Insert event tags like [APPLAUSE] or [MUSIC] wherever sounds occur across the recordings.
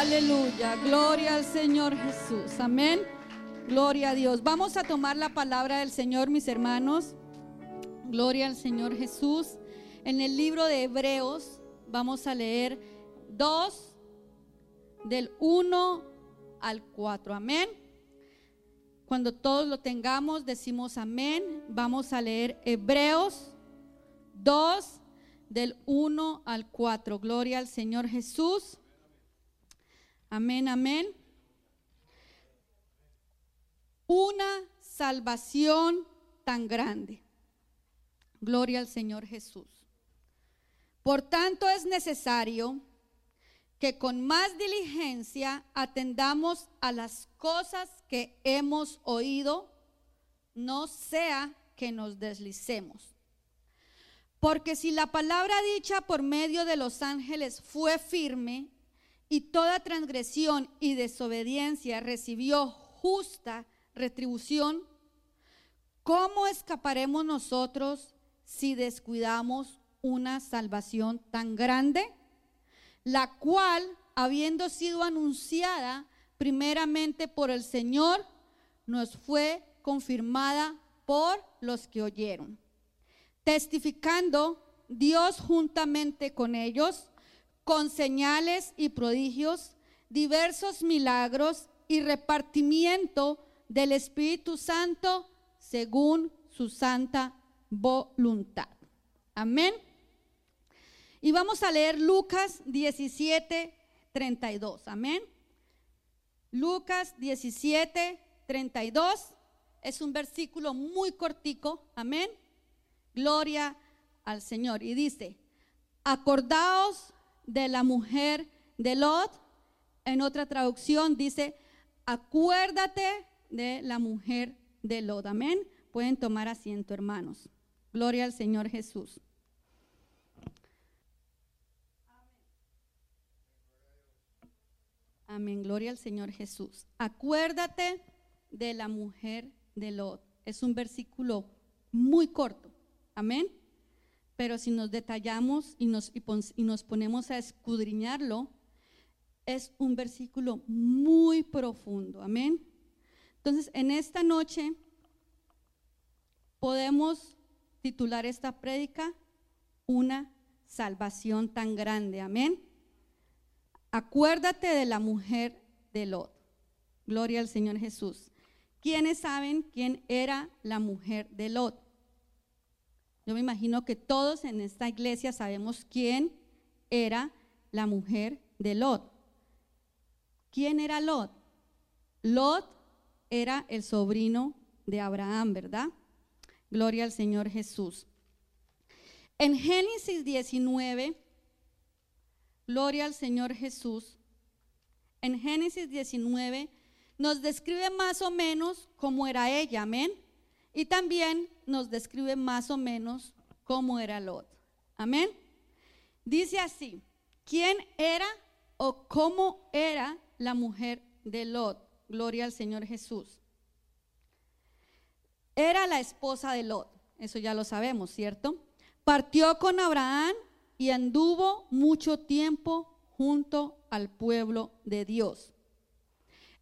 Aleluya. Gloria al Señor Jesús. Amén. Gloria a Dios. Vamos a tomar la palabra del Señor, mis hermanos. Gloria al Señor Jesús. En el libro de Hebreos vamos a leer 2 del 1 al 4. Amén. Cuando todos lo tengamos, decimos amén. Vamos a leer Hebreos 2 del 1 al 4. Gloria al Señor Jesús. Amén, amén. Una salvación tan grande. Gloria al Señor Jesús. Por tanto es necesario que con más diligencia atendamos a las cosas que hemos oído, no sea que nos deslicemos. Porque si la palabra dicha por medio de los ángeles fue firme y toda transgresión y desobediencia recibió justa retribución, ¿cómo escaparemos nosotros si descuidamos una salvación tan grande? la cual, habiendo sido anunciada primeramente por el Señor, nos fue confirmada por los que oyeron. Testificando Dios juntamente con ellos, con señales y prodigios, diversos milagros y repartimiento del Espíritu Santo según su santa voluntad. Amén. Y vamos a leer Lucas 17, 32. Amén. Lucas 17, 32. Es un versículo muy cortico. Amén. Gloria al Señor. Y dice, acordaos de la mujer de Lot. En otra traducción dice, acuérdate de la mujer de Lot. Amén. Pueden tomar asiento, hermanos. Gloria al Señor Jesús. Amén, gloria al Señor Jesús. Acuérdate de la mujer de Lot. Es un versículo muy corto. Amén. Pero si nos detallamos y nos, y nos ponemos a escudriñarlo, es un versículo muy profundo. Amén. Entonces, en esta noche podemos titular esta prédica Una salvación tan grande. Amén. Acuérdate de la mujer de Lot. Gloria al Señor Jesús. ¿Quiénes saben quién era la mujer de Lot? Yo me imagino que todos en esta iglesia sabemos quién era la mujer de Lot. ¿Quién era Lot? Lot era el sobrino de Abraham, ¿verdad? Gloria al Señor Jesús. En Génesis 19, Gloria al Señor Jesús. En Génesis 19 nos describe más o menos cómo era ella, amén. Y también nos describe más o menos cómo era Lot. Amén. Dice así, ¿quién era o cómo era la mujer de Lot? Gloria al Señor Jesús. Era la esposa de Lot, eso ya lo sabemos, ¿cierto? Partió con Abraham y anduvo mucho tiempo junto al pueblo de Dios.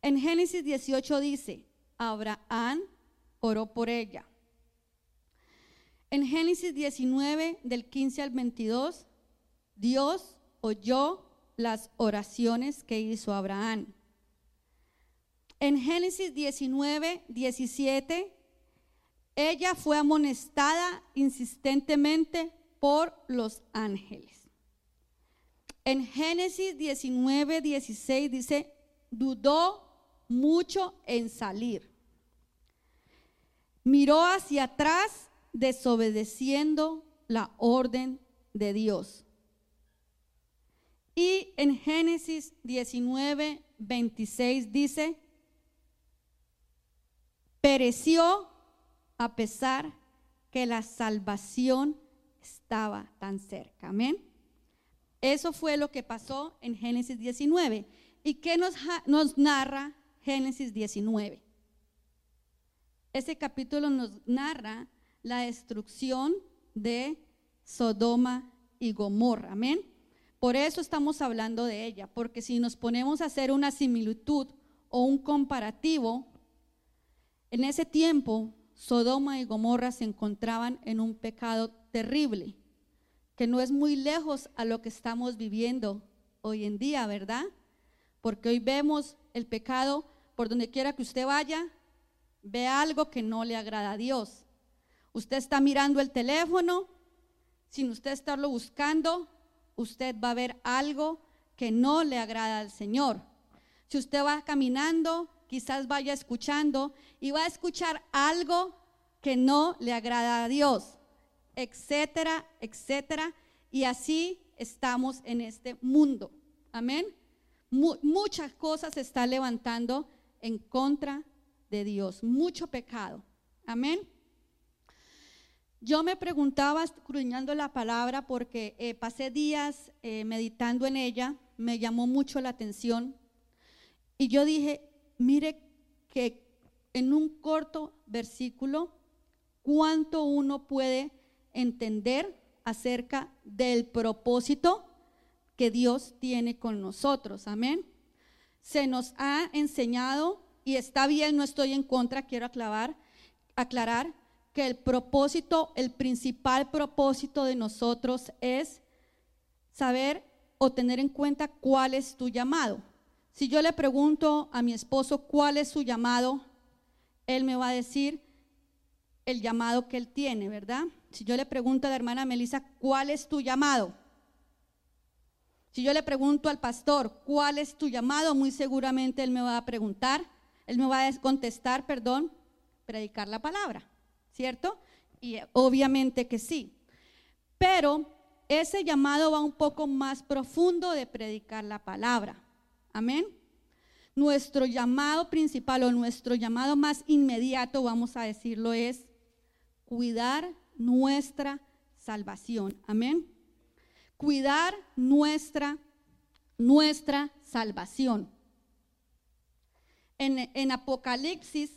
En Génesis 18 dice, Abraham oró por ella. En Génesis 19, del 15 al 22, Dios oyó las oraciones que hizo Abraham. En Génesis 19, 17, ella fue amonestada insistentemente por los ángeles. En Génesis 19, 16 dice, dudó mucho en salir. Miró hacia atrás desobedeciendo la orden de Dios. Y en Génesis 19, 26 dice, pereció a pesar que la salvación estaba tan cerca. Amén. Eso fue lo que pasó en Génesis 19. ¿Y qué nos, nos narra Génesis 19? Ese capítulo nos narra la destrucción de Sodoma y Gomorra. Amén. Por eso estamos hablando de ella, porque si nos ponemos a hacer una similitud o un comparativo, en ese tiempo Sodoma y Gomorra se encontraban en un pecado terrible, que no es muy lejos a lo que estamos viviendo hoy en día, ¿verdad? Porque hoy vemos el pecado por donde quiera que usted vaya, ve algo que no le agrada a Dios. Usted está mirando el teléfono, sin usted estarlo buscando, usted va a ver algo que no le agrada al Señor. Si usted va caminando, quizás vaya escuchando y va a escuchar algo que no le agrada a Dios, etcétera, etcétera. Y así estamos en este mundo. Amén. muchas cosas se están levantando en contra de Dios, mucho pecado. Amén. Yo me preguntaba, escudriñando la palabra, porque eh, pasé días eh, meditando en ella, me llamó mucho la atención. Y yo dije, mire que en un corto versículo, cuánto uno puede entender acerca del propósito que Dios tiene con nosotros. Amén. Se nos ha enseñado, y está bien, no estoy en contra, quiero aclarar, aclarar que el propósito, el principal propósito de nosotros es saber o tener en cuenta cuál es tu llamado. Si yo le pregunto a mi esposo cuál es su llamado, él me va a decir el llamado que él tiene, ¿verdad? Si yo le pregunto a la hermana Melissa, ¿cuál es tu llamado? Si yo le pregunto al pastor, ¿cuál es tu llamado? Muy seguramente él me va a preguntar, él me va a contestar, perdón, predicar la palabra. ¿cierto? Y obviamente que sí. Pero ese llamado va un poco más profundo de predicar la palabra. Amén. Nuestro llamado principal o nuestro llamado más inmediato, vamos a decirlo, es cuidar nuestra salvación. Amén. Cuidar nuestra, nuestra salvación. En, Apocalipsis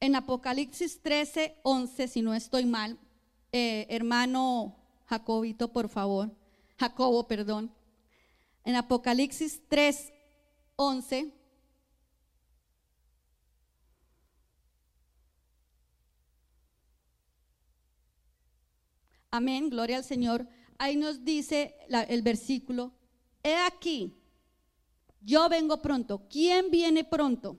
en Apocalipsis 13, 11, si no estoy mal, eh, hermano Jacobito, por favor, Jacobo, perdón. En Apocalipsis 3, 11. Amén, gloria al Señor. Ahí nos dice el versículo, he aquí, yo vengo pronto. ¿Quién viene pronto?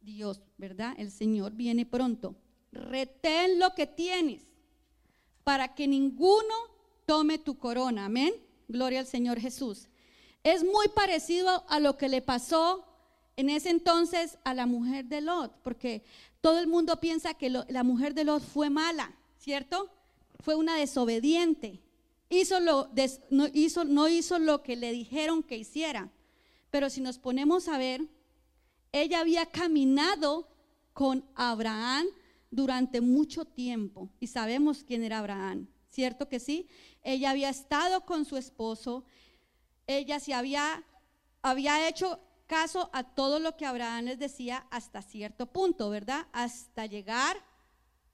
Dios, ¿verdad? El Señor viene pronto. Retén lo que tienes para que ninguno tome tu corona. Amén. Gloria al Señor Jesús. Es muy parecido a lo que le pasó en ese entonces a la mujer de Lot, porque todo el mundo piensa que la mujer de Lot fue mala, ¿cierto? Fue una desobediente. Hizo lo, no, hizo, no hizo lo que le dijeron que hiciera. Pero si nos ponemos a ver, ella había caminado con Abraham durante mucho tiempo y sabemos quién era Abraham, ¿cierto que sí? Ella había estado con su esposo, ella se había, había hecho caso a todo lo que Abraham les decía hasta cierto punto, ¿verdad? Hasta llegar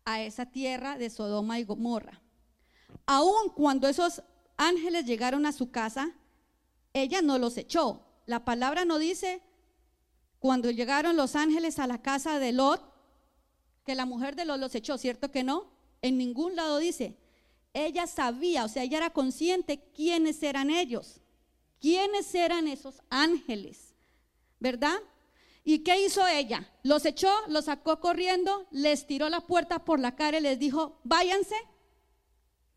a esa tierra de Sodoma y Gomorra. Aun cuando esos ángeles llegaron a su casa, ella no los echó. La palabra no dice cuando llegaron los ángeles a la casa de Lot, que la mujer de Lot los echó, ¿cierto que no? En ningún lado dice. Ella sabía, o sea, ella era consciente quiénes eran ellos, quiénes eran esos ángeles, ¿verdad? ¿Y qué hizo ella? Los echó, los sacó corriendo, les tiró la puerta por la cara y les dijo, váyanse.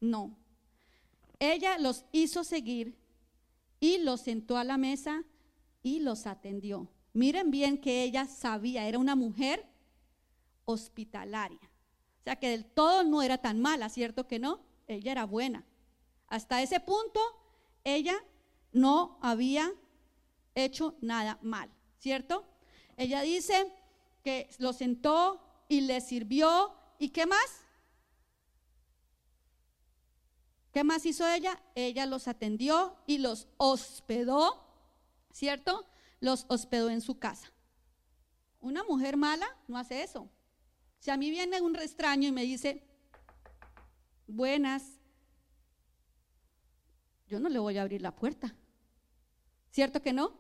No. Ella los hizo seguir y los sentó a la mesa y los atendió. Miren bien que ella sabía, era una mujer hospitalaria. O sea que del todo no era tan mala, ¿cierto que no? Ella era buena. Hasta ese punto, ella no había hecho nada mal, ¿cierto? Ella dice que lo sentó y le sirvió. ¿Y qué más? ¿Qué más hizo ella? Ella los atendió y los hospedó, ¿cierto? los hospedó en su casa. Una mujer mala no hace eso. Si a mí viene un extraño y me dice, buenas, yo no le voy a abrir la puerta. ¿Cierto que no?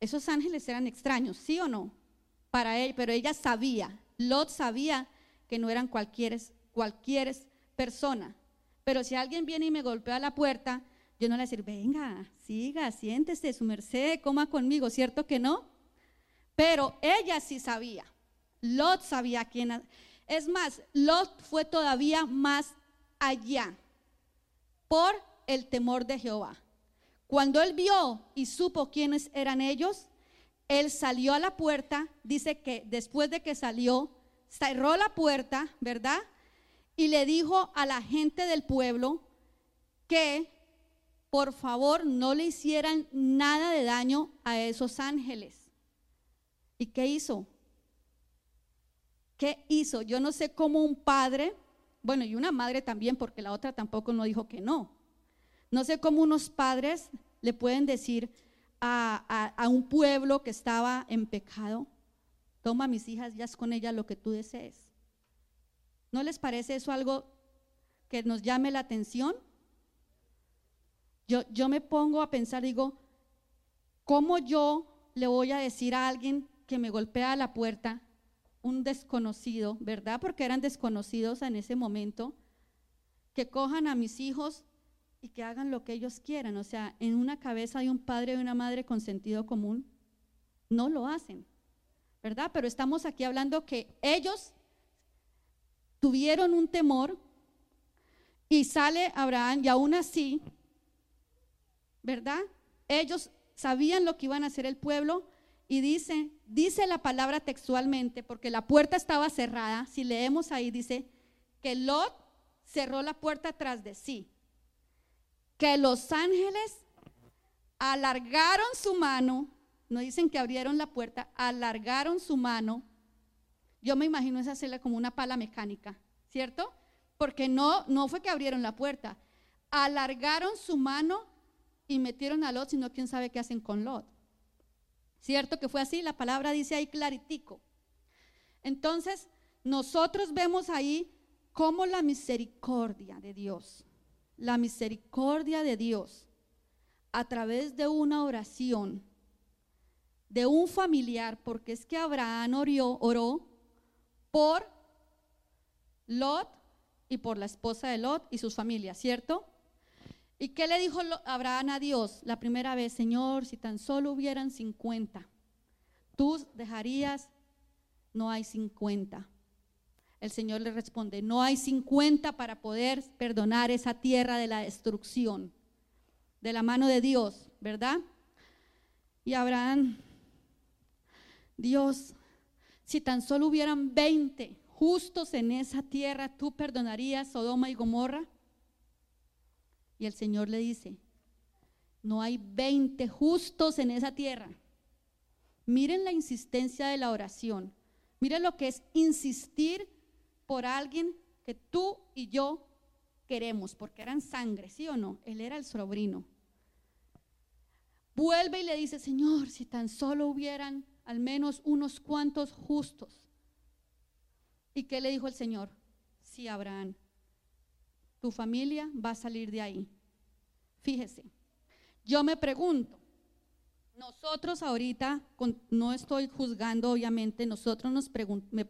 Esos ángeles eran extraños, ¿sí o no? Para él, pero ella sabía, Lot sabía que no eran cualquier, cualquier persona. Pero si alguien viene y me golpea la puerta, yo no le voy a decir, venga, siga, siéntese, su merced, coma conmigo, ¿cierto que no? Pero ella sí sabía. Lot sabía quién. Es más, Lot fue todavía más allá por el temor de Jehová. Cuando él vio y supo quiénes eran ellos, él salió a la puerta, dice que después de que salió, cerró la puerta, ¿verdad? Y le dijo a la gente del pueblo que por favor no le hicieran nada de daño a esos ángeles. ¿Y qué hizo? ¿Qué hizo? Yo no sé cómo un padre, bueno, y una madre también, porque la otra tampoco no dijo que no. No sé cómo unos padres le pueden decir a, un pueblo que estaba en pecado, toma mis hijas, ya es con ella lo que tú desees. ¿No les parece eso algo que nos llame la atención? Yo, yo me pongo a pensar, digo, ¿cómo yo le voy a decir a alguien que me golpea la puerta, un desconocido, ¿verdad? Porque eran desconocidos en ese momento, que cojan a mis hijos y que hagan lo que ellos quieran. O sea, en una cabeza de un padre y una madre con sentido común, no lo hacen, ¿verdad? Pero estamos aquí hablando que ellos tuvieron un temor y sale Abraham y aún así, ¿verdad? Ellos sabían lo que iban a hacer el pueblo y dice, dice la palabra textualmente, porque la puerta estaba cerrada, si leemos ahí dice que Lot cerró la puerta tras de sí que los ángeles alargaron su mano, no dicen que abrieron la puerta, alargaron su mano. Yo me imagino esa celda como una pala mecánica, ¿cierto? Porque no, no fue que abrieron la puerta, alargaron su mano y metieron a Lot, sino quién sabe qué hacen con Lot. ¿Cierto que fue así? La palabra dice ahí claritico. Entonces, nosotros vemos ahí cómo la misericordia de Dios la misericordia de Dios a través de una oración de un familiar, porque es que Abraham oró, oró por Lot y por la esposa de Lot y sus familias, ¿cierto? ¿Y qué le dijo Abraham a Dios la primera vez? Señor, si tan solo hubieran 50, tú dejarías, no hay 50. El Señor le responde, no hay 50 para poder perdonar esa tierra de la destrucción, de la mano de Dios, ¿verdad? Y Abraham, Dios, si tan solo hubieran 20 justos en esa tierra, ¿tú perdonarías Sodoma y Gomorra? Y el Señor le dice, no hay 20 justos en esa tierra. Miren la insistencia de la oración. Miren lo que es insistir por alguien que tú y yo queremos, porque eran sangre, ¿sí o no? Él era el sobrino. Vuelve y le dice, Señor, si tan solo hubieran al menos unos cuantos justos. ¿Y qué le dijo el Señor? Sí, Abraham, tu familia va a salir de ahí. Fíjese, yo me pregunto, nosotros ahorita, no estoy juzgando obviamente, nosotros nos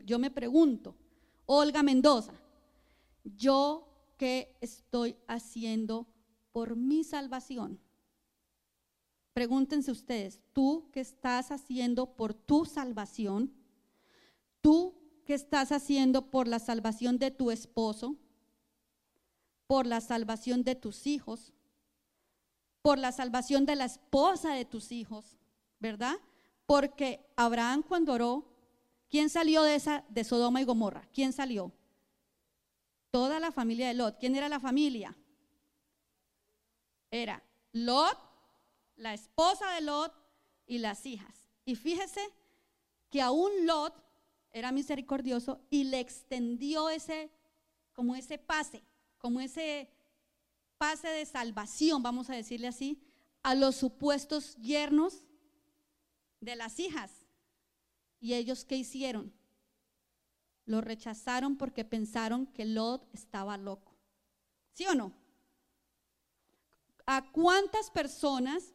yo me pregunto, Olga Mendoza, ¿yo qué estoy haciendo por mi salvación? Pregúntense ustedes, ¿tú qué estás haciendo por tu salvación? ¿Tú qué estás haciendo por la salvación de tu esposo? ¿Por la salvación de tus hijos? ¿Por la salvación de la esposa de tus hijos? ¿Verdad? Porque Abraham cuando oró, ¿Quién salió de esa de Sodoma y Gomorra? ¿Quién salió? Toda la familia de Lot. ¿Quién era la familia? Era Lot, la esposa de Lot y las hijas. Y fíjese que aún Lot era misericordioso y le extendió ese como ese pase, como ese pase de salvación, vamos a decirle así, a los supuestos yernos de las hijas. ¿Y ellos qué hicieron? Lo rechazaron porque pensaron que Lot estaba loco. ¿Sí o no? ¿A cuántas personas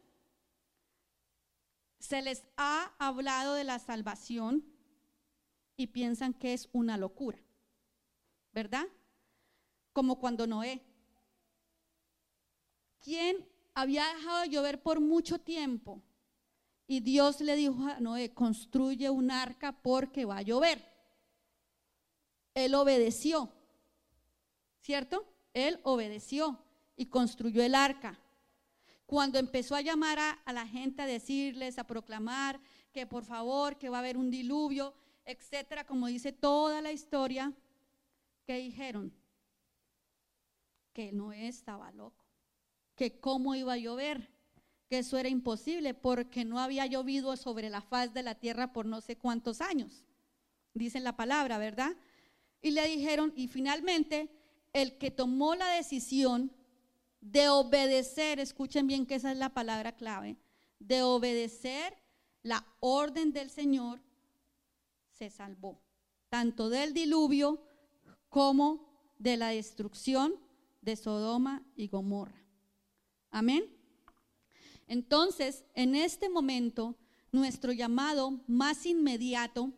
se les ha hablado de la salvación y piensan que es una locura? ¿Verdad? Como cuando Noé. ¿Quién había dejado de llover por mucho tiempo? Y Dios le dijo a Noé, construye un arca porque va a llover. Él obedeció, ¿cierto? Él obedeció y construyó el arca. Cuando empezó a llamar a, la gente a decirles, a proclamar que por favor, que va a haber un diluvio, etcétera, como dice toda la historia, ¿qué dijeron? Que Noé estaba loco, que cómo iba a llover, que eso era imposible porque no había llovido sobre la faz de la tierra por no sé cuántos años. Dicen la palabra, ¿verdad? Y le dijeron, y finalmente, el que tomó la decisión de obedecer, escuchen bien que esa es la palabra clave, de obedecer la orden del Señor, se salvó, tanto del diluvio como de la destrucción de Sodoma y Gomorra. Amén. Entonces, en este momento, nuestro llamado más inmediato,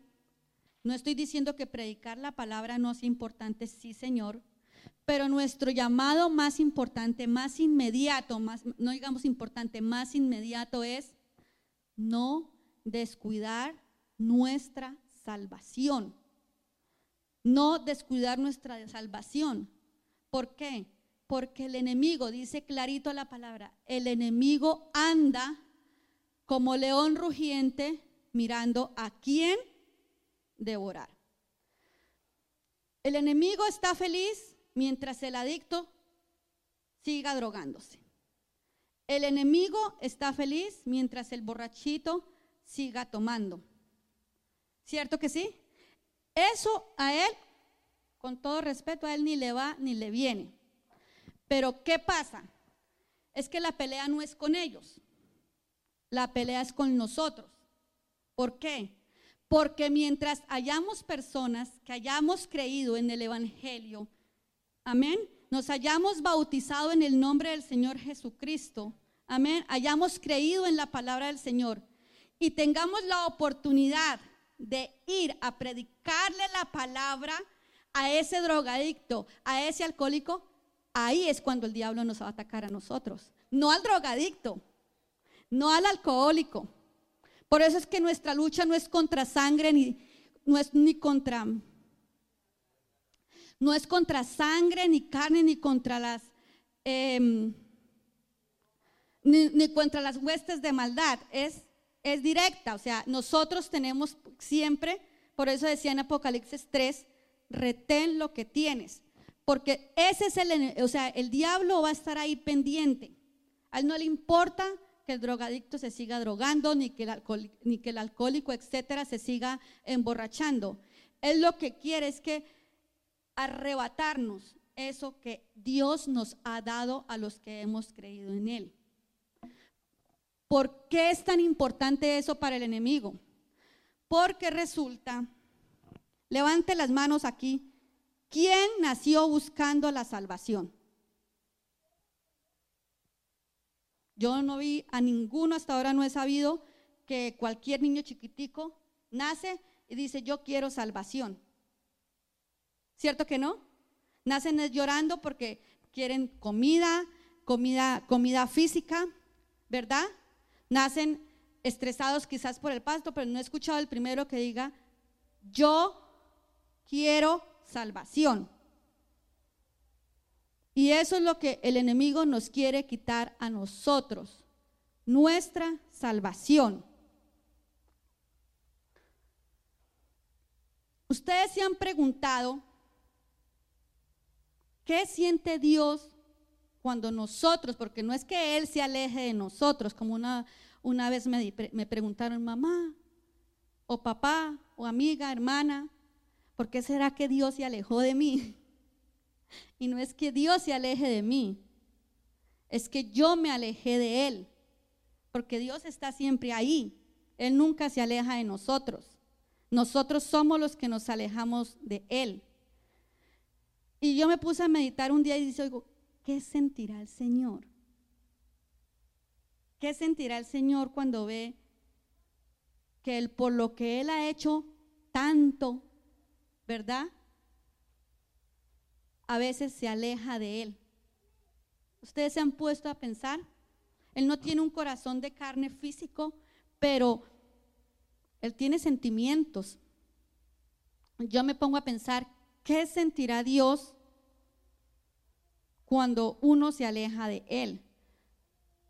no estoy diciendo que predicar la palabra no es importante, sí, Señor, pero nuestro llamado más importante, más inmediato, más, no digamos importante, más inmediato es no descuidar nuestra salvación. No descuidar nuestra salvación. ¿Por qué? Porque el enemigo, dice clarito la palabra, el enemigo anda como león rugiente mirando a quién devorar. El enemigo está feliz mientras el adicto siga drogándose. El enemigo está feliz mientras el borrachito siga tomando. ¿Cierto que sí? Eso a él, con todo respeto, a él ni le va ni le viene. Pero ¿qué pasa? Es que la pelea no es con ellos, la pelea es con nosotros. ¿Por qué? Porque mientras hayamos personas que hayamos creído en el Evangelio, amén, nos hayamos bautizado en el nombre del Señor Jesucristo, amén, hayamos creído en la palabra del Señor y tengamos la oportunidad de ir a predicarle la palabra a ese drogadicto, a ese alcohólico, ahí es cuando el diablo nos va a atacar a nosotros. No al drogadicto, no al alcohólico. Por eso es que nuestra lucha no es contra sangre ni no es ni contra no es contra sangre ni carne ni contra las em, ni, ni, contra las huestes de maldad. Es, es directa. O sea, nosotros tenemos siempre, por eso decía en Apocalipsis 3, retén lo que tienes. Porque ese es el, o sea, el diablo va a estar ahí pendiente. A él no le importa que el drogadicto se siga drogando, ni que el, ni que el alcohólico, etcétera, se siga emborrachando. Él lo que quiere es que arrebatarnos eso que Dios nos ha dado a los que hemos creído en Él. ¿Por qué es tan importante eso para el enemigo? Porque resulta, levante las manos aquí, ¿Quién nació buscando la salvación? Yo no vi a ninguno, hasta ahora no he sabido que cualquier niño chiquitico nace y dice, yo quiero salvación. ¿Cierto que no? Nacen llorando porque quieren comida, comida, comida física, ¿verdad? Nacen estresados quizás por el pasto, pero no he escuchado el primero que diga, yo quiero salvación. Y eso es lo que el enemigo nos quiere quitar a nosotros, nuestra salvación. Ustedes se han preguntado, ¿qué siente Dios cuando nosotros, porque no es que Él se aleje de nosotros, como una, una vez me, me preguntaron, mamá, o papá, o amiga, hermana, ¿por qué será que Dios se alejó de mí? [LAUGHS] Y no es que Dios se aleje de mí, es que yo me alejé de Él, porque Dios está siempre ahí, Él nunca se aleja de nosotros. Nosotros somos los que nos alejamos de Él. Y yo me puse a meditar un día y dije, oigo, ¿qué sentirá el Señor? ¿Qué sentirá el Señor cuando ve que él, por lo que Él ha hecho tanto, ¿verdad? A veces se aleja de Él. Ustedes se han puesto a pensar, Él no tiene un corazón de carne físico, pero Él tiene sentimientos. Yo me pongo a pensar, ¿qué sentirá Dios cuando uno se aleja de Él?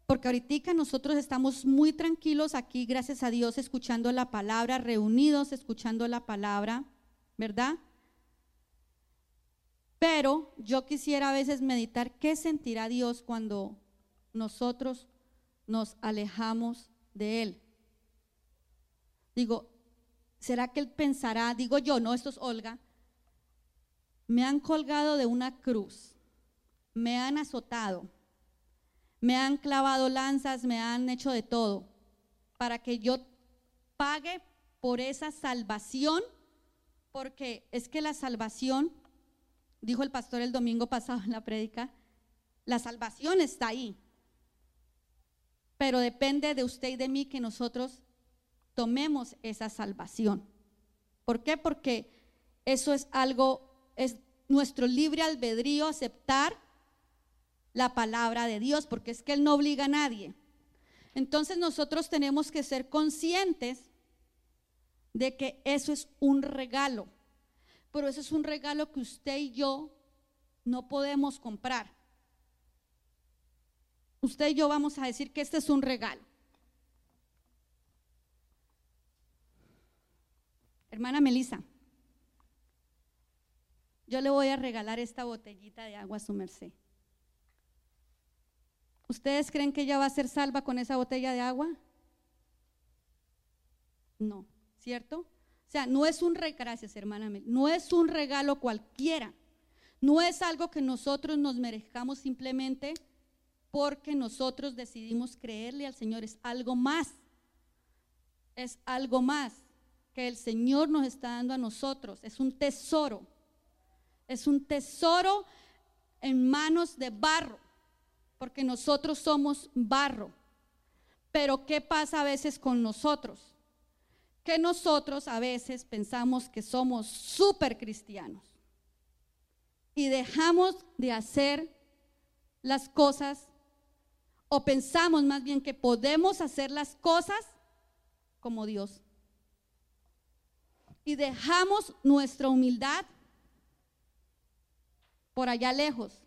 Porque ahorita nosotros estamos muy tranquilos aquí, gracias a Dios, escuchando la palabra, reunidos escuchando la palabra, ¿verdad? Pero yo quisiera a veces meditar qué sentirá Dios cuando nosotros nos alejamos de Él. Digo, ¿será que Él pensará, digo yo, no, esto es Olga, me han colgado de una cruz, me han azotado, me han clavado lanzas, me han hecho de todo, para que yo pague por esa salvación, porque es que la salvación, dijo el pastor el domingo pasado en la prédica, la salvación está ahí, pero depende de usted y de mí que nosotros tomemos esa salvación. ¿Por qué? Porque eso es algo, es nuestro libre albedrío aceptar la palabra de Dios, porque es que Él no obliga a nadie. Entonces nosotros tenemos que ser conscientes de que eso es un regalo, pero eso es un regalo que usted y yo no podemos comprar. Usted y yo vamos a decir que este es un regalo. Hermana Melissa, yo le voy a regalar esta botellita de agua a su merced. ¿Ustedes creen que ella va a ser salva con esa botella de agua? No, ¿cierto? O sea, no es un regalo, hermana, no es un regalo cualquiera. No es algo que nosotros nos merezcamos simplemente porque nosotros decidimos creerle al Señor. Es algo más. Es algo más que el Señor nos está dando a nosotros. Es un tesoro. Es un tesoro en manos de barro porque nosotros somos barro. Pero ¿qué pasa a veces con nosotros? Que nosotros a veces pensamos que somos súper cristianos y dejamos de hacer las cosas o pensamos más bien que podemos hacer las cosas como Dios. Y dejamos nuestra humildad por allá lejos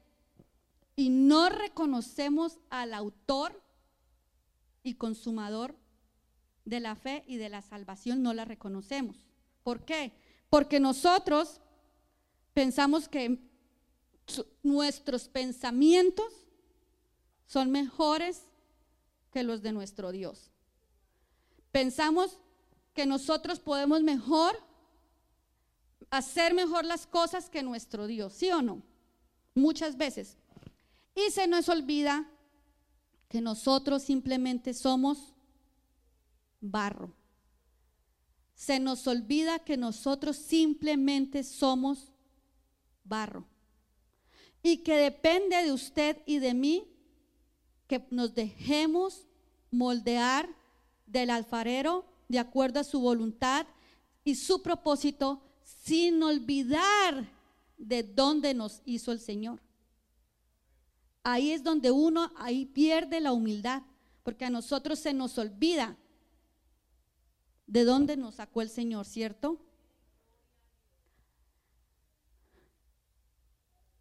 y no reconocemos al autor y consumador de la fe y de la salvación, no la reconocemos. ¿Por qué? Porque nosotros pensamos que nuestros pensamientos son mejores que los de nuestro Dios. Pensamos que nosotros podemos mejor hacer mejor las cosas que nuestro Dios, ¿sí o no? Muchas veces. Y se nos olvida que nosotros simplemente somos barro. Se nos olvida que nosotros simplemente somos barro. Y que depende de usted y de mí que nos dejemos moldear del alfarero de acuerdo a su voluntad y su propósito sin olvidar de dónde nos hizo el Señor. Ahí es donde uno, ahí pierde la humildad, porque a nosotros se nos olvida de dónde nos sacó el Señor, ¿cierto?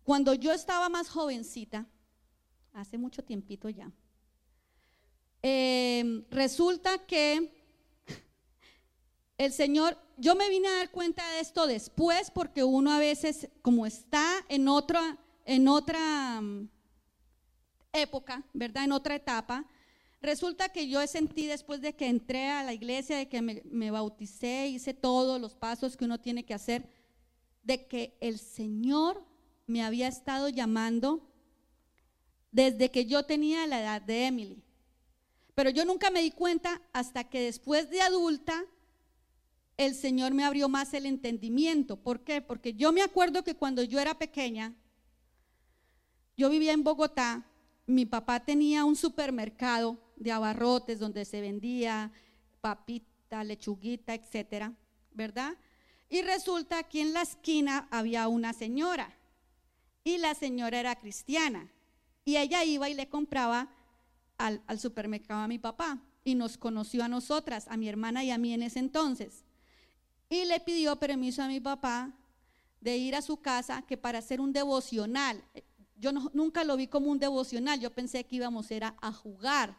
Cuando yo estaba más jovencita, hace mucho tiempito ya, em, resulta que el Señor, yo me vine a dar cuenta de esto después porque uno a veces, como está en otra, en otra época, ¿verdad? En otra etapa. Resulta que yo sentí después de que entré a la iglesia, de que me, me bauticé, hice todos los pasos que uno tiene que hacer, de que el Señor me había estado llamando desde que yo tenía la edad de Emily. Pero yo nunca me di cuenta hasta que después de adulta el Señor me abrió más el entendimiento. ¿Por qué? Porque yo me acuerdo que cuando yo era pequeña, yo vivía en Bogotá mi papá tenía un supermercado de abarrotes donde se vendía papita, lechuguita, etcétera, ¿verdad? Y resulta que en la esquina había una señora y la señora era cristiana y ella iba y le compraba al, al supermercado a mi papá y nos conoció a nosotras, a mi hermana y a mí en ese entonces. Y le pidió permiso a mi papá de ir a su casa que para hacer un devocional. Yo nunca lo vi como un devocional, yo pensé que íbamos era a jugar.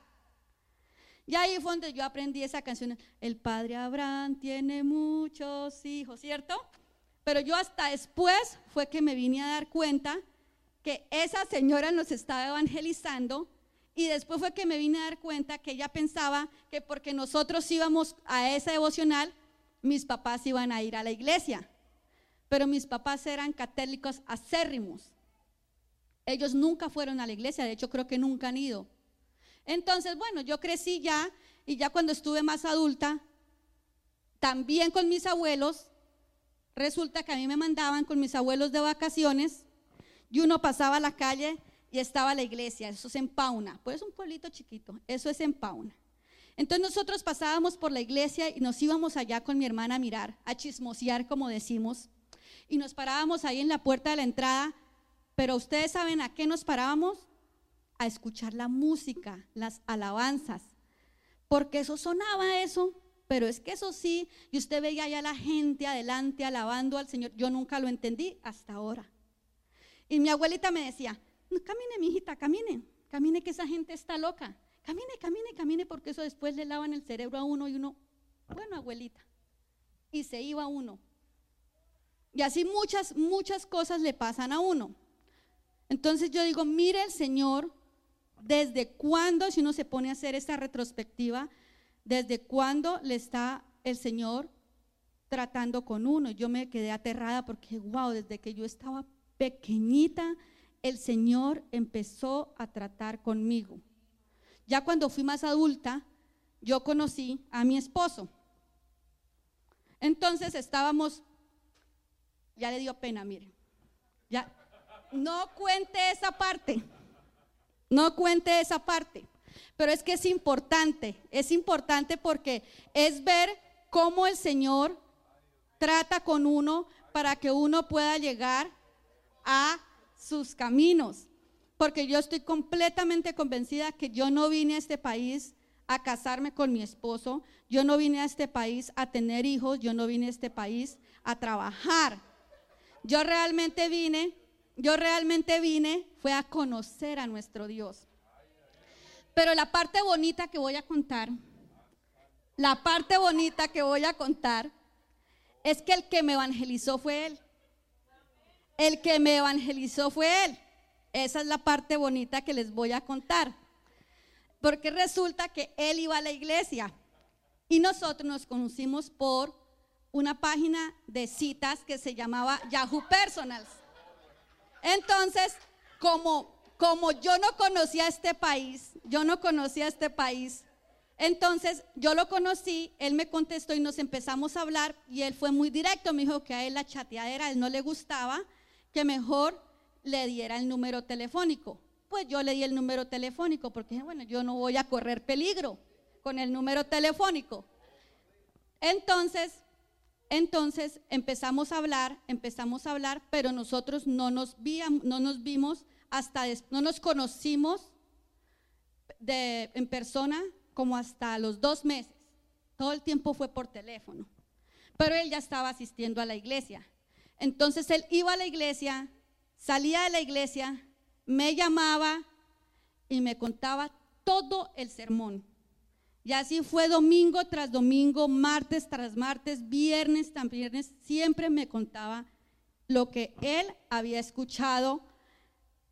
Y ahí fue donde yo aprendí esa canción. El padre Abraham tiene muchos hijos, ¿cierto? Pero yo hasta después fue que me vine a dar cuenta que esa señora nos estaba evangelizando y después fue que me vine a dar cuenta que ella pensaba que porque nosotros íbamos a esa devocional, mis papás iban a ir a la iglesia. Pero mis papás eran católicos acérrimos. Ellos nunca fueron a la iglesia, de hecho creo que nunca han ido. Entonces, bueno, yo crecí ya y ya cuando estuve más adulta, también con mis abuelos, resulta que a mí me mandaban con mis abuelos de vacaciones y uno pasaba a la calle y estaba la iglesia, eso es en Pauna, pues es un pueblito chiquito, eso es en Pauna. Entonces nosotros pasábamos por la iglesia y nos íbamos allá con mi hermana a mirar, a chismosear como decimos, y nos parábamos ahí en la puerta de la entrada, pero ustedes saben a qué nos parábamos? A escuchar la música, las alabanzas, porque eso sonaba eso, pero es que eso sí, y usted veía allá la gente adelante alabando al Señor, yo nunca lo entendí hasta ahora. Y mi abuelita me decía, camine, mi hijita, camine, camine que esa gente está loca. Camine, camine, camine, porque eso después le lavan el cerebro a uno y uno, bueno, abuelita. Y se iba uno. Y así muchas, muchas cosas le pasan a uno. Entonces yo digo, mire el Señor, desde cuándo, si uno se pone a hacer esta retrospectiva, desde cuándo le está el Señor tratando con uno. Yo me quedé aterrada porque, wow, desde que yo estaba pequeñita, el Señor empezó a tratar conmigo. Ya cuando fui más adulta, yo conocí a mi esposo. Entonces estábamos, ya le dio pena, mire. Ya, no cuente esa parte. No cuente esa parte. Pero es que es importante, es importante porque es ver cómo el Señor trata con uno para que uno pueda llegar a sus caminos, porque yo estoy completamente convencida que yo no vine a este país a casarme con mi esposo, yo no vine a este país a tener hijos, yo no vine a este país a trabajar. Yo realmente vine, yo realmente vine fue a conocer a nuestro Dios. Pero la parte bonita que voy a contar, la parte bonita que voy a contar es que el que me evangelizó fue Él. El que me evangelizó fue Él. Esa es la parte bonita que les voy a contar. Porque resulta que Él iba a la iglesia y nosotros nos conocimos por una página de citas que se llamaba Yahoo Personals. Entonces, como, como yo no conocía este país, yo no conocía este país, entonces yo lo conocí, él me contestó y nos empezamos a hablar y él fue muy directo, me dijo que a él la chateadera, a él no le gustaba que mejor le diera el número telefónico. Pues yo le di el número telefónico porque, bueno, yo no voy a correr peligro con el número telefónico. Entonces, entonces empezamos a hablar, empezamos a hablar, pero nosotros no nos, víamos, no nos vimos hasta, no nos conocimos en persona como hasta los dos meses. Todo el tiempo fue por teléfono. Pero él ya estaba asistiendo a la iglesia. Entonces él iba a la iglesia, salía de la iglesia, me llamaba y me contaba todo el sermón. Y así fue domingo tras domingo, martes tras martes, viernes tras viernes, siempre me contaba lo que él había escuchado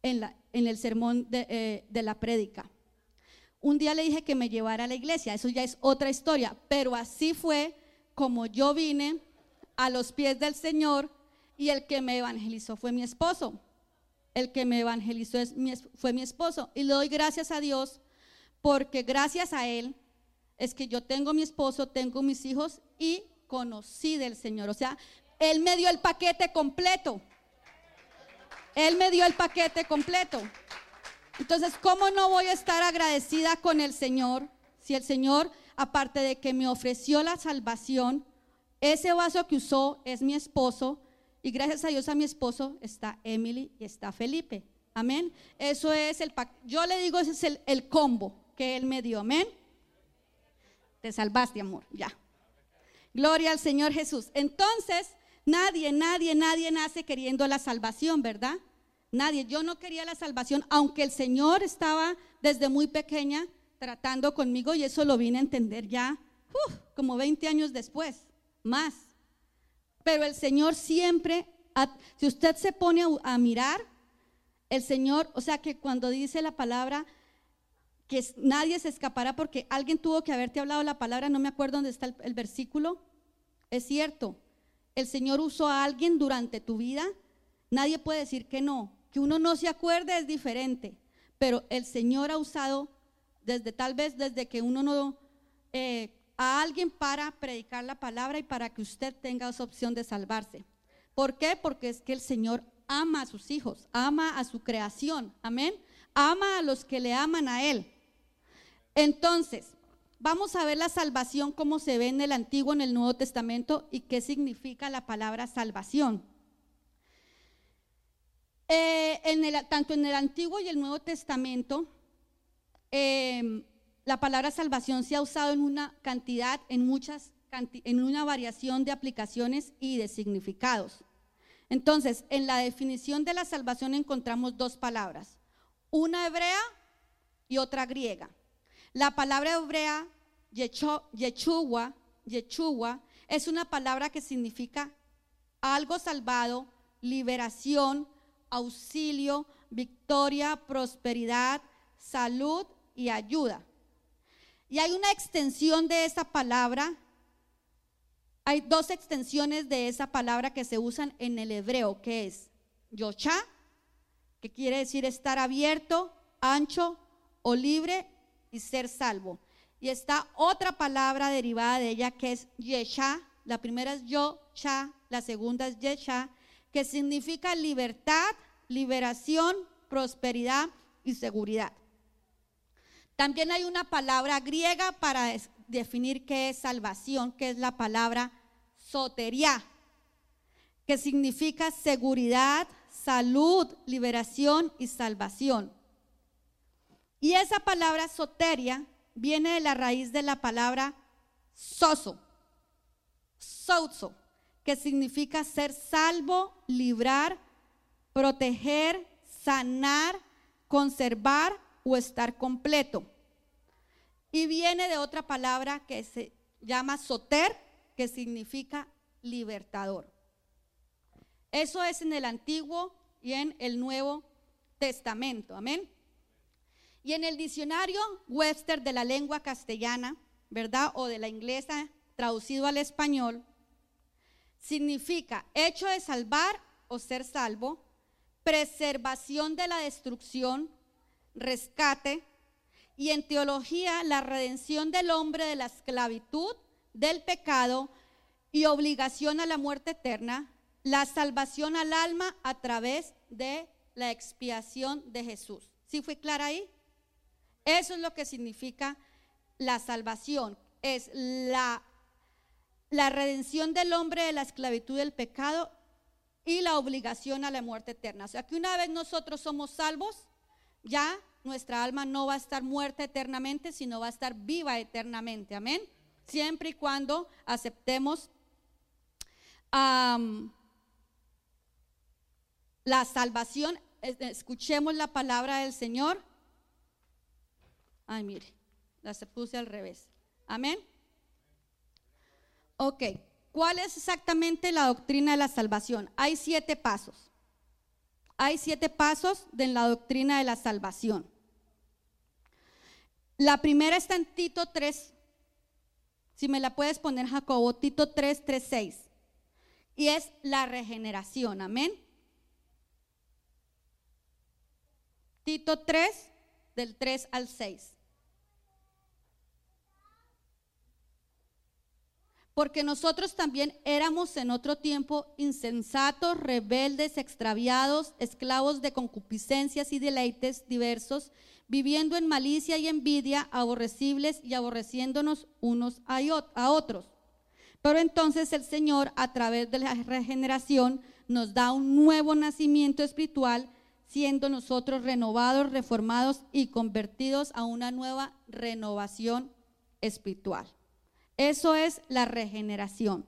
en, el sermón de, eh, de la prédica. Un día le dije que me llevara a la iglesia, eso ya es otra historia, pero así fue como yo vine a los pies del Señor y el que me evangelizó fue mi esposo. El que me evangelizó fue mi esposo. Y le doy gracias a Dios porque gracias a Él es que yo tengo mi esposo, tengo mis hijos y conocí del Señor. O sea, Él me dio el paquete completo. Él me dio el paquete completo. Entonces, ¿cómo no voy a estar agradecida con el Señor si el Señor, aparte de que me ofreció la salvación, ese vaso que usó es mi esposo y gracias a Dios a mi esposo está Emily y está Felipe? Amén. Eso es el Yo le digo, ese es el, el combo que Él me dio. Amén. Te salvaste, amor. Ya. Gloria al Señor Jesús. Entonces, nadie, nadie, nadie nace queriendo la salvación, ¿verdad? Nadie. Yo no quería la salvación, aunque el Señor estaba desde muy pequeña tratando conmigo y eso lo vine a entender ya como 20 años después, más. Pero el Señor siempre, si usted se pone a, mirar, el Señor, o sea que cuando dice la palabra, que nadie se escapará porque alguien tuvo que haberte hablado la palabra, no me acuerdo dónde está el versículo, es cierto, el Señor usó a alguien durante tu vida, nadie puede decir que no, que uno no se acuerde es diferente, pero el Señor ha usado desde tal vez desde que uno no eh, a alguien para predicar la palabra y para que usted tenga esa opción de salvarse. ¿Por qué? Porque es que el Señor ama a sus hijos, ama a su creación, amén. Ama a los que le aman a Él. Entonces, vamos a ver la salvación como se ve en el Antiguo, en el Nuevo Testamento y qué significa la palabra salvación. Eh, tanto en el Antiguo y el Nuevo Testamento, em, la palabra salvación se ha usado en una cantidad, en muchas, en una variación de aplicaciones y de significados. Entonces, en la definición de la salvación encontramos dos palabras, una hebrea y otra griega. La palabra hebrea, Yeshua, es una palabra que significa algo salvado, liberación, auxilio, victoria, prosperidad, salud y ayuda. Y hay una extensión de esa palabra, hay dos extensiones de esa palabra que se usan en el hebreo, que es Yosha, que quiere decir estar abierto, ancho o libre y ser salvo. Y está otra palabra derivada de ella que es Yesha, la primera es Yosha, la segunda es Yesha, que significa libertad, liberación, prosperidad y seguridad. También hay una palabra griega para definir qué es salvación, que es la palabra soteria, que significa seguridad, salud, liberación y salvación. Y esa palabra soteria viene de la raíz de la palabra soso, sozo, que significa ser salvo, librar, proteger, sanar, conservar o estar completo. Y viene de otra palabra que se llama soter, que significa libertador. Eso es en el Antiguo y en el Nuevo Testamento. Amén. Y en el diccionario Webster de la lengua castellana, ¿verdad? O de la inglesa traducido al español, significa hecho de salvar o ser salvo, preservación de la destrucción, rescate, y en teología la redención del hombre de la esclavitud, del pecado y obligación a la muerte eterna, la salvación al alma a través de la expiación de Jesús. ¿Sí fue clara ahí? Eso es lo que significa la salvación. Es la, la redención del hombre de la esclavitud del pecado y la obligación a la muerte eterna. O sea que una vez nosotros somos salvos, ya nuestra alma no va a estar muerta eternamente, sino va a estar viva eternamente. Amén. Siempre y cuando aceptemos la salvación, escuchemos la palabra del Señor Ay, mire, la se puse al revés. Amén. Ok, ¿cuál es exactamente la doctrina de la salvación? Hay siete pasos. Hay siete pasos de la doctrina de la salvación. La primera está en Tito 3. Si me la puedes poner, Jacobo, Tito 3, 3, 6. Y es la regeneración. Amén. Tito 3, del 3 al 6. Porque nosotros también éramos en otro tiempo insensatos, rebeldes, extraviados, esclavos de concupiscencias y deleites diversos, viviendo en malicia y envidia, aborrecibles y aborreciéndonos unos a otros. Pero entonces el Señor, a través de la regeneración, nos da un nuevo nacimiento espiritual, siendo nosotros renovados, reformados y convertidos a una nueva renovación espiritual. Eso es la regeneración.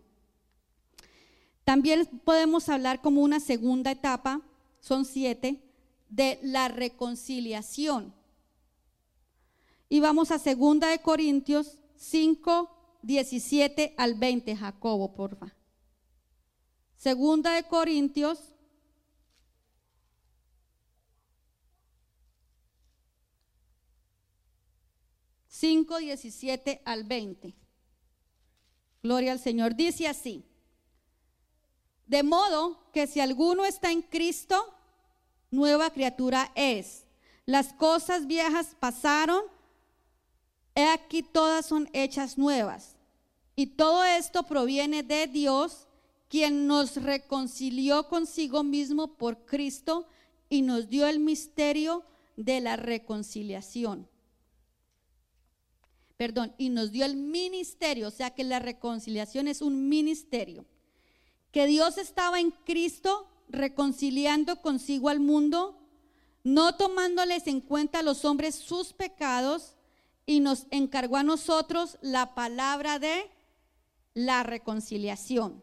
También podemos hablar como una segunda etapa, son siete, de la reconciliación. Y vamos a segunda de Corintios 5, 17 al 20, Jacobo, porfa. Segunda de Corintios 5, 17 al 20. Gloria al Señor. Dice así. De modo que si alguno está en Cristo, nueva criatura es. Las cosas viejas pasaron, he aquí todas son hechas nuevas. Y todo esto proviene de Dios, quien nos reconcilió consigo mismo por Cristo y nos dio el misterio de la reconciliación perdón, y nos dio el ministerio, o sea que la reconciliación es un ministerio, que Dios estaba en Cristo reconciliando consigo al mundo, no tomándoles en cuenta a los hombres sus pecados, y nos encargó a nosotros la palabra de la reconciliación.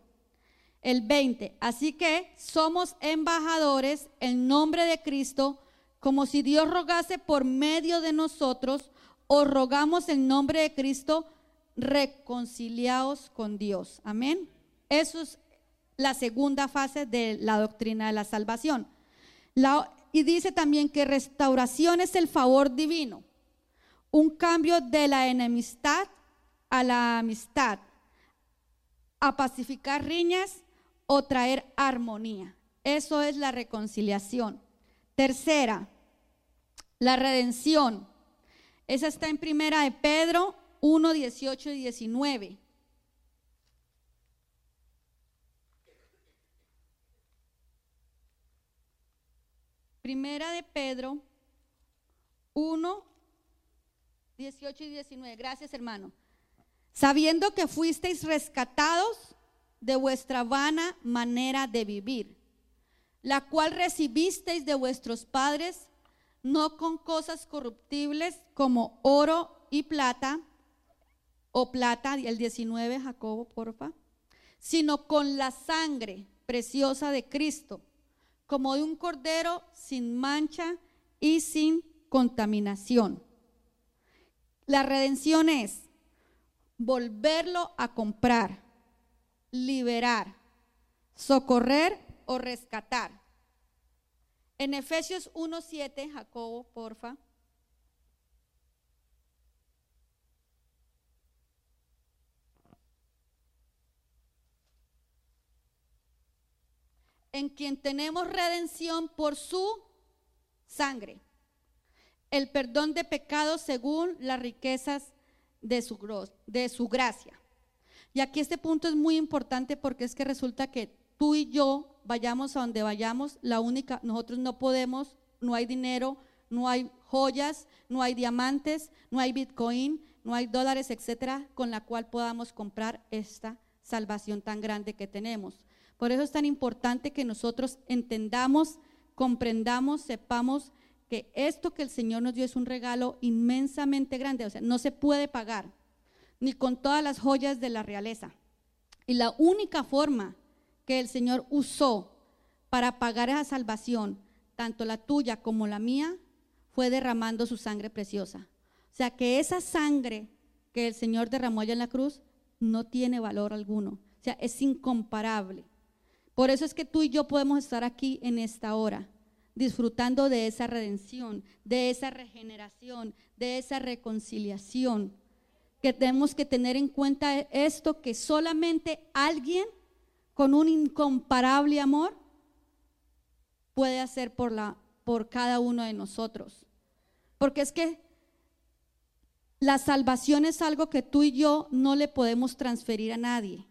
El 20, así que somos embajadores en nombre de Cristo, como si Dios rogase por medio de nosotros, os rogamos en nombre de Cristo, reconciliaos con Dios. Amén. Eso es la segunda fase de la doctrina de la salvación. y dice también que restauración es el favor divino, un cambio de la enemistad a la amistad, a pacificar riñas o traer armonía. Eso es la reconciliación. Tercera, la redención. Esa está en primera de Pedro 1, 18 y 19. Primera de Pedro 1, 18 y 19. Gracias, hermano. Sabiendo que fuisteis rescatados de vuestra vana manera de vivir, la cual recibisteis de vuestros padres no con cosas corruptibles como oro y plata, o plata, el 19, Jacobo, porfa, sino con la sangre preciosa de Cristo, como de un cordero sin mancha y sin contaminación. La redención es volverlo a comprar, liberar, socorrer o rescatar. En Efesios 1.7, Jacobo, porfa. En quien tenemos redención por su sangre, el perdón de pecados según las riquezas de su, de su gracia. Y aquí este punto es muy importante porque es que resulta que tú y yo vayamos a donde vayamos, la única, nosotros no podemos, no hay dinero, no hay joyas, no hay diamantes, no hay bitcoin, no hay dólares, etcétera, con la cual podamos comprar esta salvación tan grande que tenemos. Por eso es tan importante que nosotros entendamos, comprendamos, sepamos que esto que el Señor nos dio es un regalo inmensamente grande, o sea, no se puede pagar, ni con todas las joyas de la realeza. Y la única forma que el Señor usó para pagar esa salvación, tanto la tuya como la mía, fue derramando su sangre preciosa. O sea que esa sangre que el Señor derramó allá en la cruz no tiene valor alguno. O sea, es incomparable. Por eso es que tú y yo podemos estar aquí en esta hora, disfrutando de esa redención, de esa regeneración, de esa reconciliación. Que tenemos que tener en cuenta esto, que solamente alguien con un incomparable amor, puede hacer por, la, por cada uno de nosotros. Porque es que la salvación es algo que tú y yo no le podemos transferir a nadie.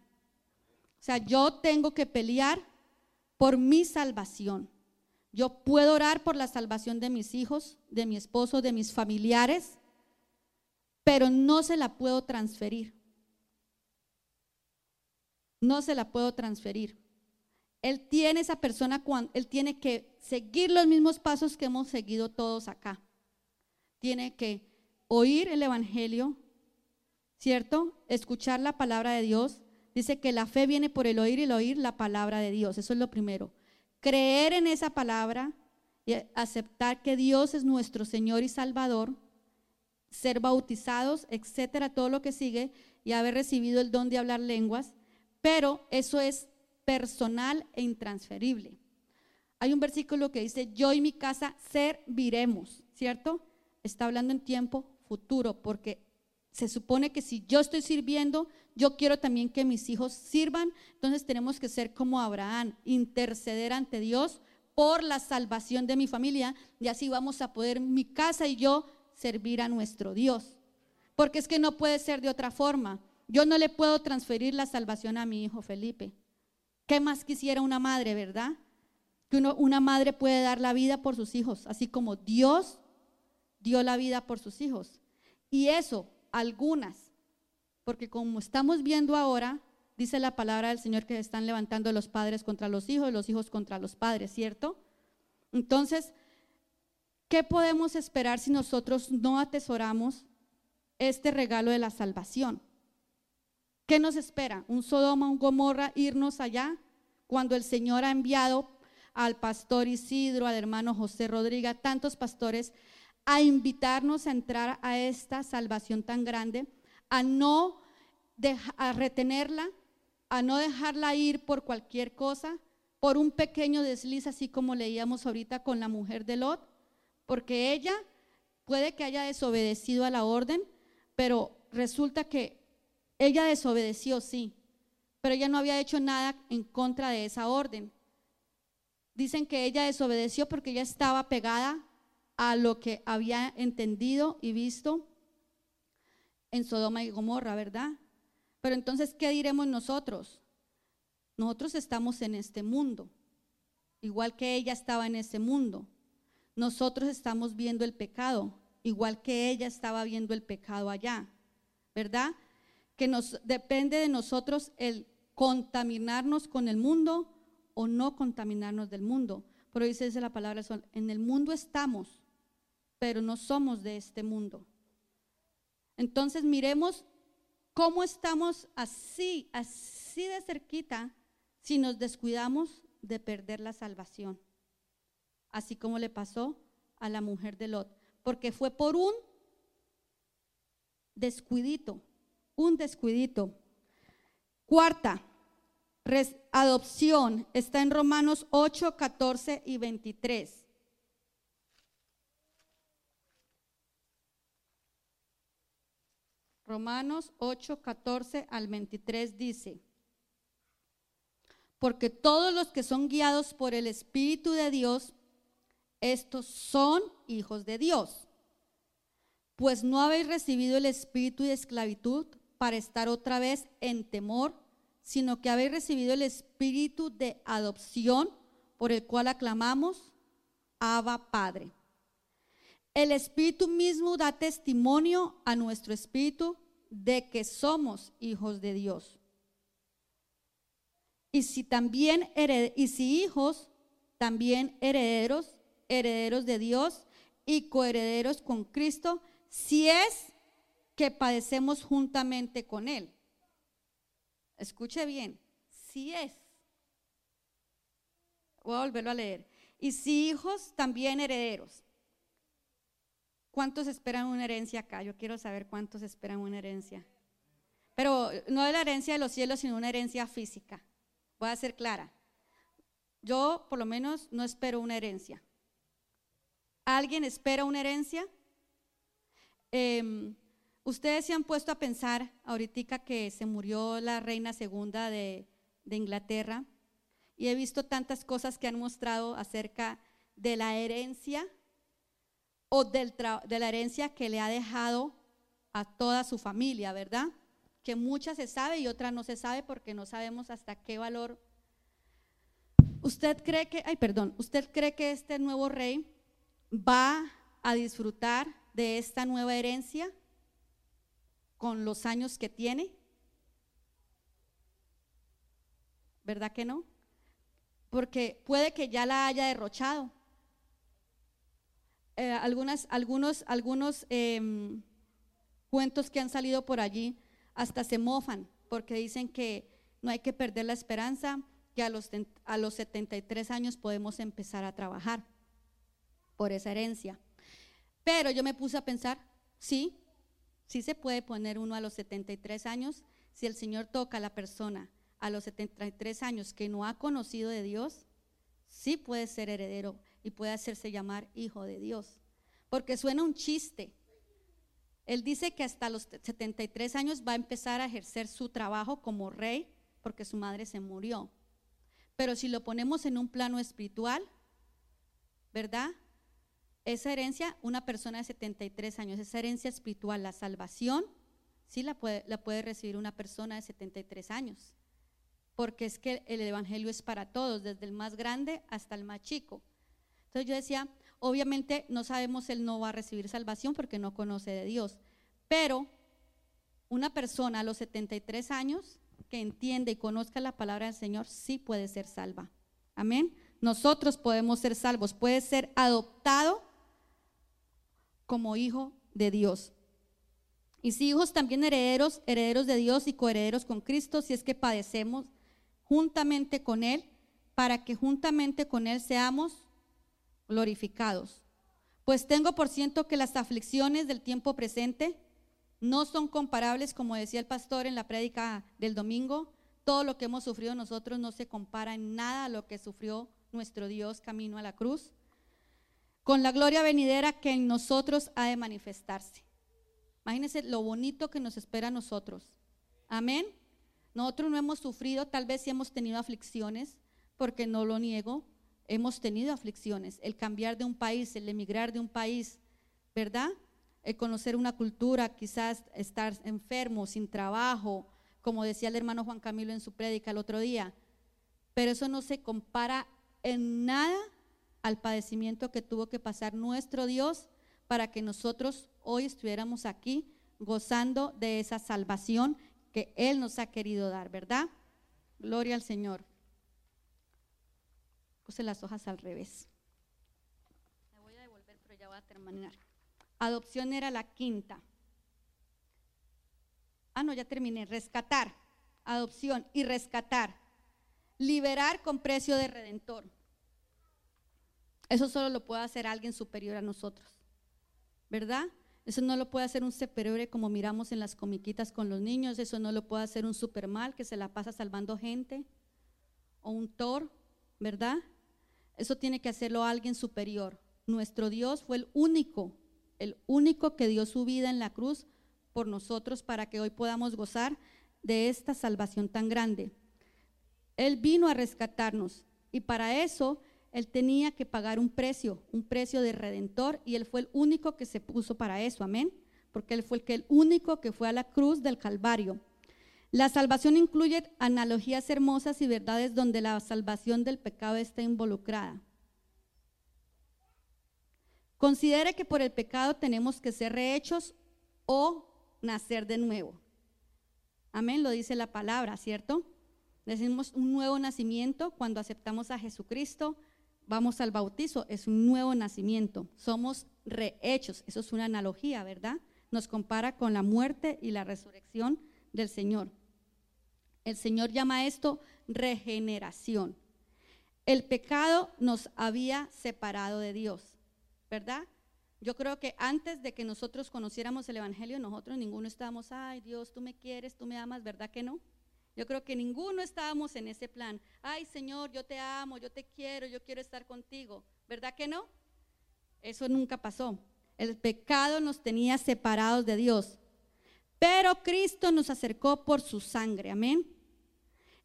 O sea, yo tengo que pelear por mi salvación. Yo puedo orar por la salvación de mis hijos, de mi esposo, de mis familiares, pero no se la puedo transferir. No se la puedo transferir. Él tiene esa persona, él tiene que seguir los mismos pasos que hemos seguido todos acá. Tiene que oír el Evangelio, ¿cierto? Escuchar la palabra de Dios. Dice que la fe viene por el oír y el oír la palabra de Dios. Eso es lo primero. Creer en esa palabra y aceptar que Dios es nuestro Señor y Salvador, ser bautizados, etcétera, todo lo que sigue y haber recibido el don de hablar lenguas. Pero eso es personal e intransferible. Hay un versículo que dice, yo y mi casa serviremos, ¿cierto? Está hablando en tiempo futuro, porque se supone que si yo estoy sirviendo, yo quiero también que mis hijos sirvan. Entonces tenemos que ser como Abraham, interceder ante Dios por la salvación de mi familia y así vamos a poder mi casa y yo servir a nuestro Dios. Porque es que no puede ser de otra forma. Yo no le puedo transferir la salvación a mi hijo Felipe. ¿Qué más quisiera una madre, verdad? Que una madre puede dar la vida por sus hijos, así como Dios dio la vida por sus hijos. Y eso, algunas, porque como estamos viendo ahora, dice la palabra del Señor que se están levantando los padres contra los hijos los hijos contra los padres, ¿cierto? Entonces, ¿qué podemos esperar si nosotros no atesoramos este regalo de la salvación? ¿Qué nos espera? ¿Un Sodoma, un Gomorra, irnos allá? Cuando el Señor ha enviado al pastor Isidro, al hermano José Rodríguez, tantos pastores, a invitarnos a entrar a esta salvación tan grande, a no a retenerla, a no dejarla ir por cualquier cosa, por un pequeño desliz, así como leíamos ahorita con la mujer de Lot, porque ella puede que haya desobedecido a la orden, pero resulta que ella desobedeció, sí, pero ella no había hecho nada en contra de esa orden. Dicen que ella desobedeció porque ella estaba pegada a lo que había entendido y visto en Sodoma y Gomorra, ¿verdad? Pero entonces, ¿qué diremos nosotros? Nosotros estamos en este mundo, igual que ella estaba en ese mundo. Nosotros estamos viendo el pecado, igual que ella estaba viendo el pecado allá, ¿verdad? Que nos depende de nosotros el contaminarnos con el mundo o no contaminarnos del mundo. Pero dice la palabra, en el mundo estamos, pero no somos de este mundo. Entonces miremos cómo estamos así, así de cerquita, si nos descuidamos de perder la salvación. Así como le pasó a la mujer de Lot, porque fue por un descuidito un descuidito. Cuarta, adopción. Está en Romanos 8, 14 y 23. Romanos 8, 14 al 23 dice, porque todos los que son guiados por el Espíritu de Dios, estos son hijos de Dios. Pues no habéis recibido el espíritu de esclavitud para estar otra vez en temor, sino que habéis recibido el espíritu de adopción por el cual aclamamos, Abba Padre. El espíritu mismo da testimonio a nuestro espíritu de que somos hijos de Dios. Y si también y si hijos, también herederos, herederos de Dios y coherederos con Cristo, si es que padecemos juntamente con Él. Escuche bien, si es. Voy a volverlo a leer. Y si hijos, también herederos. ¿Cuántos esperan una herencia acá? Yo quiero saber cuántos esperan una herencia. Pero no de la herencia de los cielos, sino una herencia física. Voy a ser clara. Yo, por lo menos, no espero una herencia. ¿Alguien espera una herencia? Eh, Ustedes se han puesto a pensar ahorita que se murió la reina segunda de, Inglaterra y he visto tantas cosas que han mostrado acerca de la herencia o del de la herencia que le ha dejado a toda su familia, ¿verdad? Que mucha se sabe y otra no se sabe porque no sabemos hasta qué valor. ¿Usted cree que, ay, perdón, usted cree que este nuevo rey va a disfrutar de esta nueva herencia con los años que tiene? ¿Verdad que no? Porque puede que ya la haya derrochado. Eh, algunas, algunos, algunos em, cuentos que han salido por allí hasta se mofan porque dicen que no hay que perder la esperanza, que a los, a los 73 años podemos empezar a trabajar por esa herencia. Pero yo me puse a pensar, sí, sí se puede poner uno a los 73 años si el Señor toca a la persona a los 73 años que no ha conocido de Dios, sí puede ser heredero y puede hacerse llamar hijo de Dios. Porque suena un chiste, él dice que hasta los 73 años va a empezar a ejercer su trabajo como rey porque su madre se murió. Pero si lo ponemos en un plano espiritual, ¿verdad? Esa herencia, una persona de 73 años, esa herencia espiritual, la salvación, sí la puede, la puede recibir una persona de 73 años. Porque es que el Evangelio es para todos, desde el más grande hasta el más chico. Entonces yo decía, Obviamente no sabemos, él no va a recibir salvación porque no conoce de Dios. Pero una persona a los 73 años que entiende y conozca la palabra del Señor sí puede ser salva. Amén. Nosotros podemos ser salvos. Puede ser adoptado como hijo de Dios. Y si hijos también herederos, herederos de Dios y coherederos con Cristo, si es que padecemos juntamente con Él, para que juntamente con Él seamos glorificados. Pues tengo por ciento que las aflicciones del tiempo presente no son comparables, como decía el pastor en la prédica del domingo. Todo lo que hemos sufrido nosotros no se compara en nada a lo que sufrió nuestro Dios camino a la cruz, con la gloria venidera que en nosotros ha de manifestarse. Imagínense lo bonito que nos espera a nosotros. Amén. Nosotros no hemos sufrido, tal vez sí hemos tenido aflicciones, porque no lo niego, hemos tenido aflicciones, el cambiar de un país, el emigrar de un país, ¿verdad? El conocer una cultura, quizás estar enfermo, sin trabajo, como decía el hermano Juan Camilo en su prédica el otro día. Pero eso no se compara en nada al padecimiento que tuvo que pasar nuestro Dios para que nosotros hoy estuviéramos aquí gozando de esa salvación que Él nos ha querido dar, ¿verdad? Gloria al Señor. Puse las hojas al revés. La voy a devolver, pero ya voy a terminar. Adopción era la quinta. Ah, no, ya terminé. Rescatar. Adopción y rescatar. Liberar con precio de redentor. Eso solo lo puede hacer alguien superior a nosotros. ¿Verdad? Eso no lo puede hacer un superhéroe como miramos en las comiquitas con los niños. Eso no lo puede hacer un supermal que se la pasa salvando gente. O un Thor, ¿verdad? Eso tiene que hacerlo alguien superior. Nuestro Dios fue el único, el único que dio su vida en la cruz por nosotros para que hoy podamos gozar de esta salvación tan grande. Él vino a rescatarnos y para eso Él tenía que pagar un precio, un precio de redentor y Él fue el único que se puso para eso, amén, porque Él fue el, único que fue a la cruz del Calvario. La salvación incluye analogías hermosas y verdades donde la salvación del pecado está involucrada. Considere que por el pecado tenemos que ser rehechos o nacer de nuevo. Amén, lo dice la palabra, ¿cierto? Decimos un nuevo nacimiento cuando aceptamos a Jesucristo, vamos al bautizo, es un nuevo nacimiento. Somos rehechos, eso es una analogía, ¿verdad? Nos compara con la muerte y la resurrección del Señor. El Señor llama esto regeneración. El pecado nos había separado de Dios, ¿verdad? Yo creo que antes de que nosotros conociéramos el Evangelio, nosotros ninguno estábamos, ay Dios, tú me quieres, tú me amas, ¿verdad que no? Yo creo que ninguno estábamos en ese plan. Ay Señor, yo te amo, yo te quiero, yo quiero estar contigo, ¿verdad que no? Eso nunca pasó. El pecado nos tenía separados de Dios. Pero Cristo nos acercó por su sangre, amén.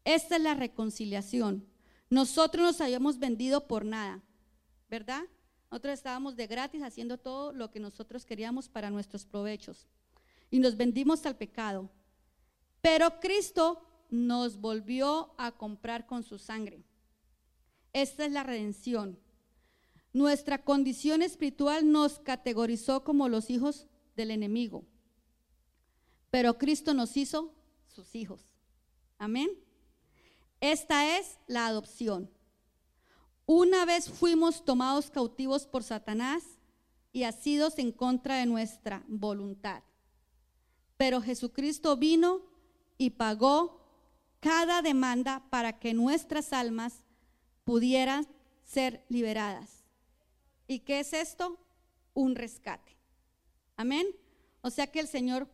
Esta es la reconciliación. Nosotros nos habíamos vendido por nada, ¿verdad? Nosotros estábamos de gratis haciendo todo lo que nosotros queríamos para nuestros provechos. y nos vendimos al pecado. Pero Cristo nos volvió a comprar con su sangre. Esta es la redención. Nuestra condición espiritual nos categorizó como los hijos del enemigo, pero Cristo nos hizo sus hijos. Amén. Esta es la adopción. Una vez fuimos tomados cautivos por Satanás y asidos en contra de nuestra voluntad. Pero Jesucristo vino y pagó cada demanda para que nuestras almas pudieran ser liberadas. ¿Y qué es esto? Un rescate. Amén. O sea que el Señor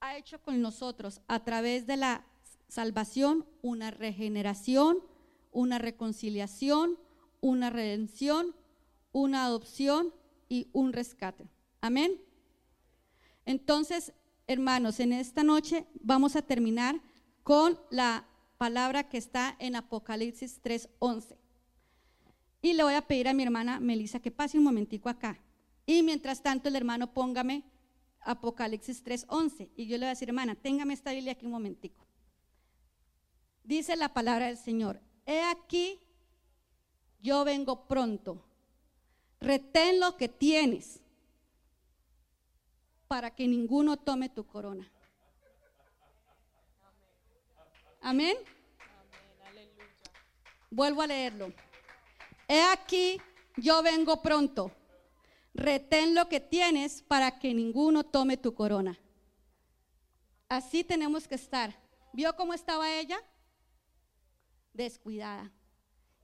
ha hecho con nosotros a través de la salvación una regeneración, una reconciliación, una redención, una adopción y un rescate. Amén. Entonces, hermanos, en esta noche vamos a terminar con la palabra que está en Apocalipsis 3:11. Y le voy a pedir a mi hermana Melissa que pase un momentico acá. Y mientras tanto el hermano póngame Apocalipsis 3:11. Y yo le voy a decir, hermana, téngame esta Biblia aquí un momentico. Dice la palabra del Señor, he aquí, yo vengo pronto. Retén lo que tienes para que ninguno tome tu corona. Amén. Vuelvo a leerlo. He aquí, yo vengo pronto. Retén lo que tienes para que ninguno tome tu corona. Así tenemos que estar. ¿Vio cómo estaba ella? Descuidada.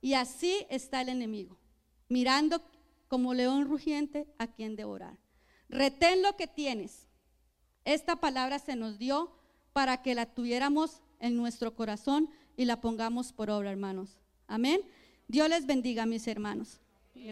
Y así está el enemigo, mirando como león rugiente a quien devorar. Retén lo que tienes. Esta palabra se nos dio para que la tuviéramos en nuestro corazón y la pongamos por obra, hermanos. Amén. Dios les bendiga, mis hermanos.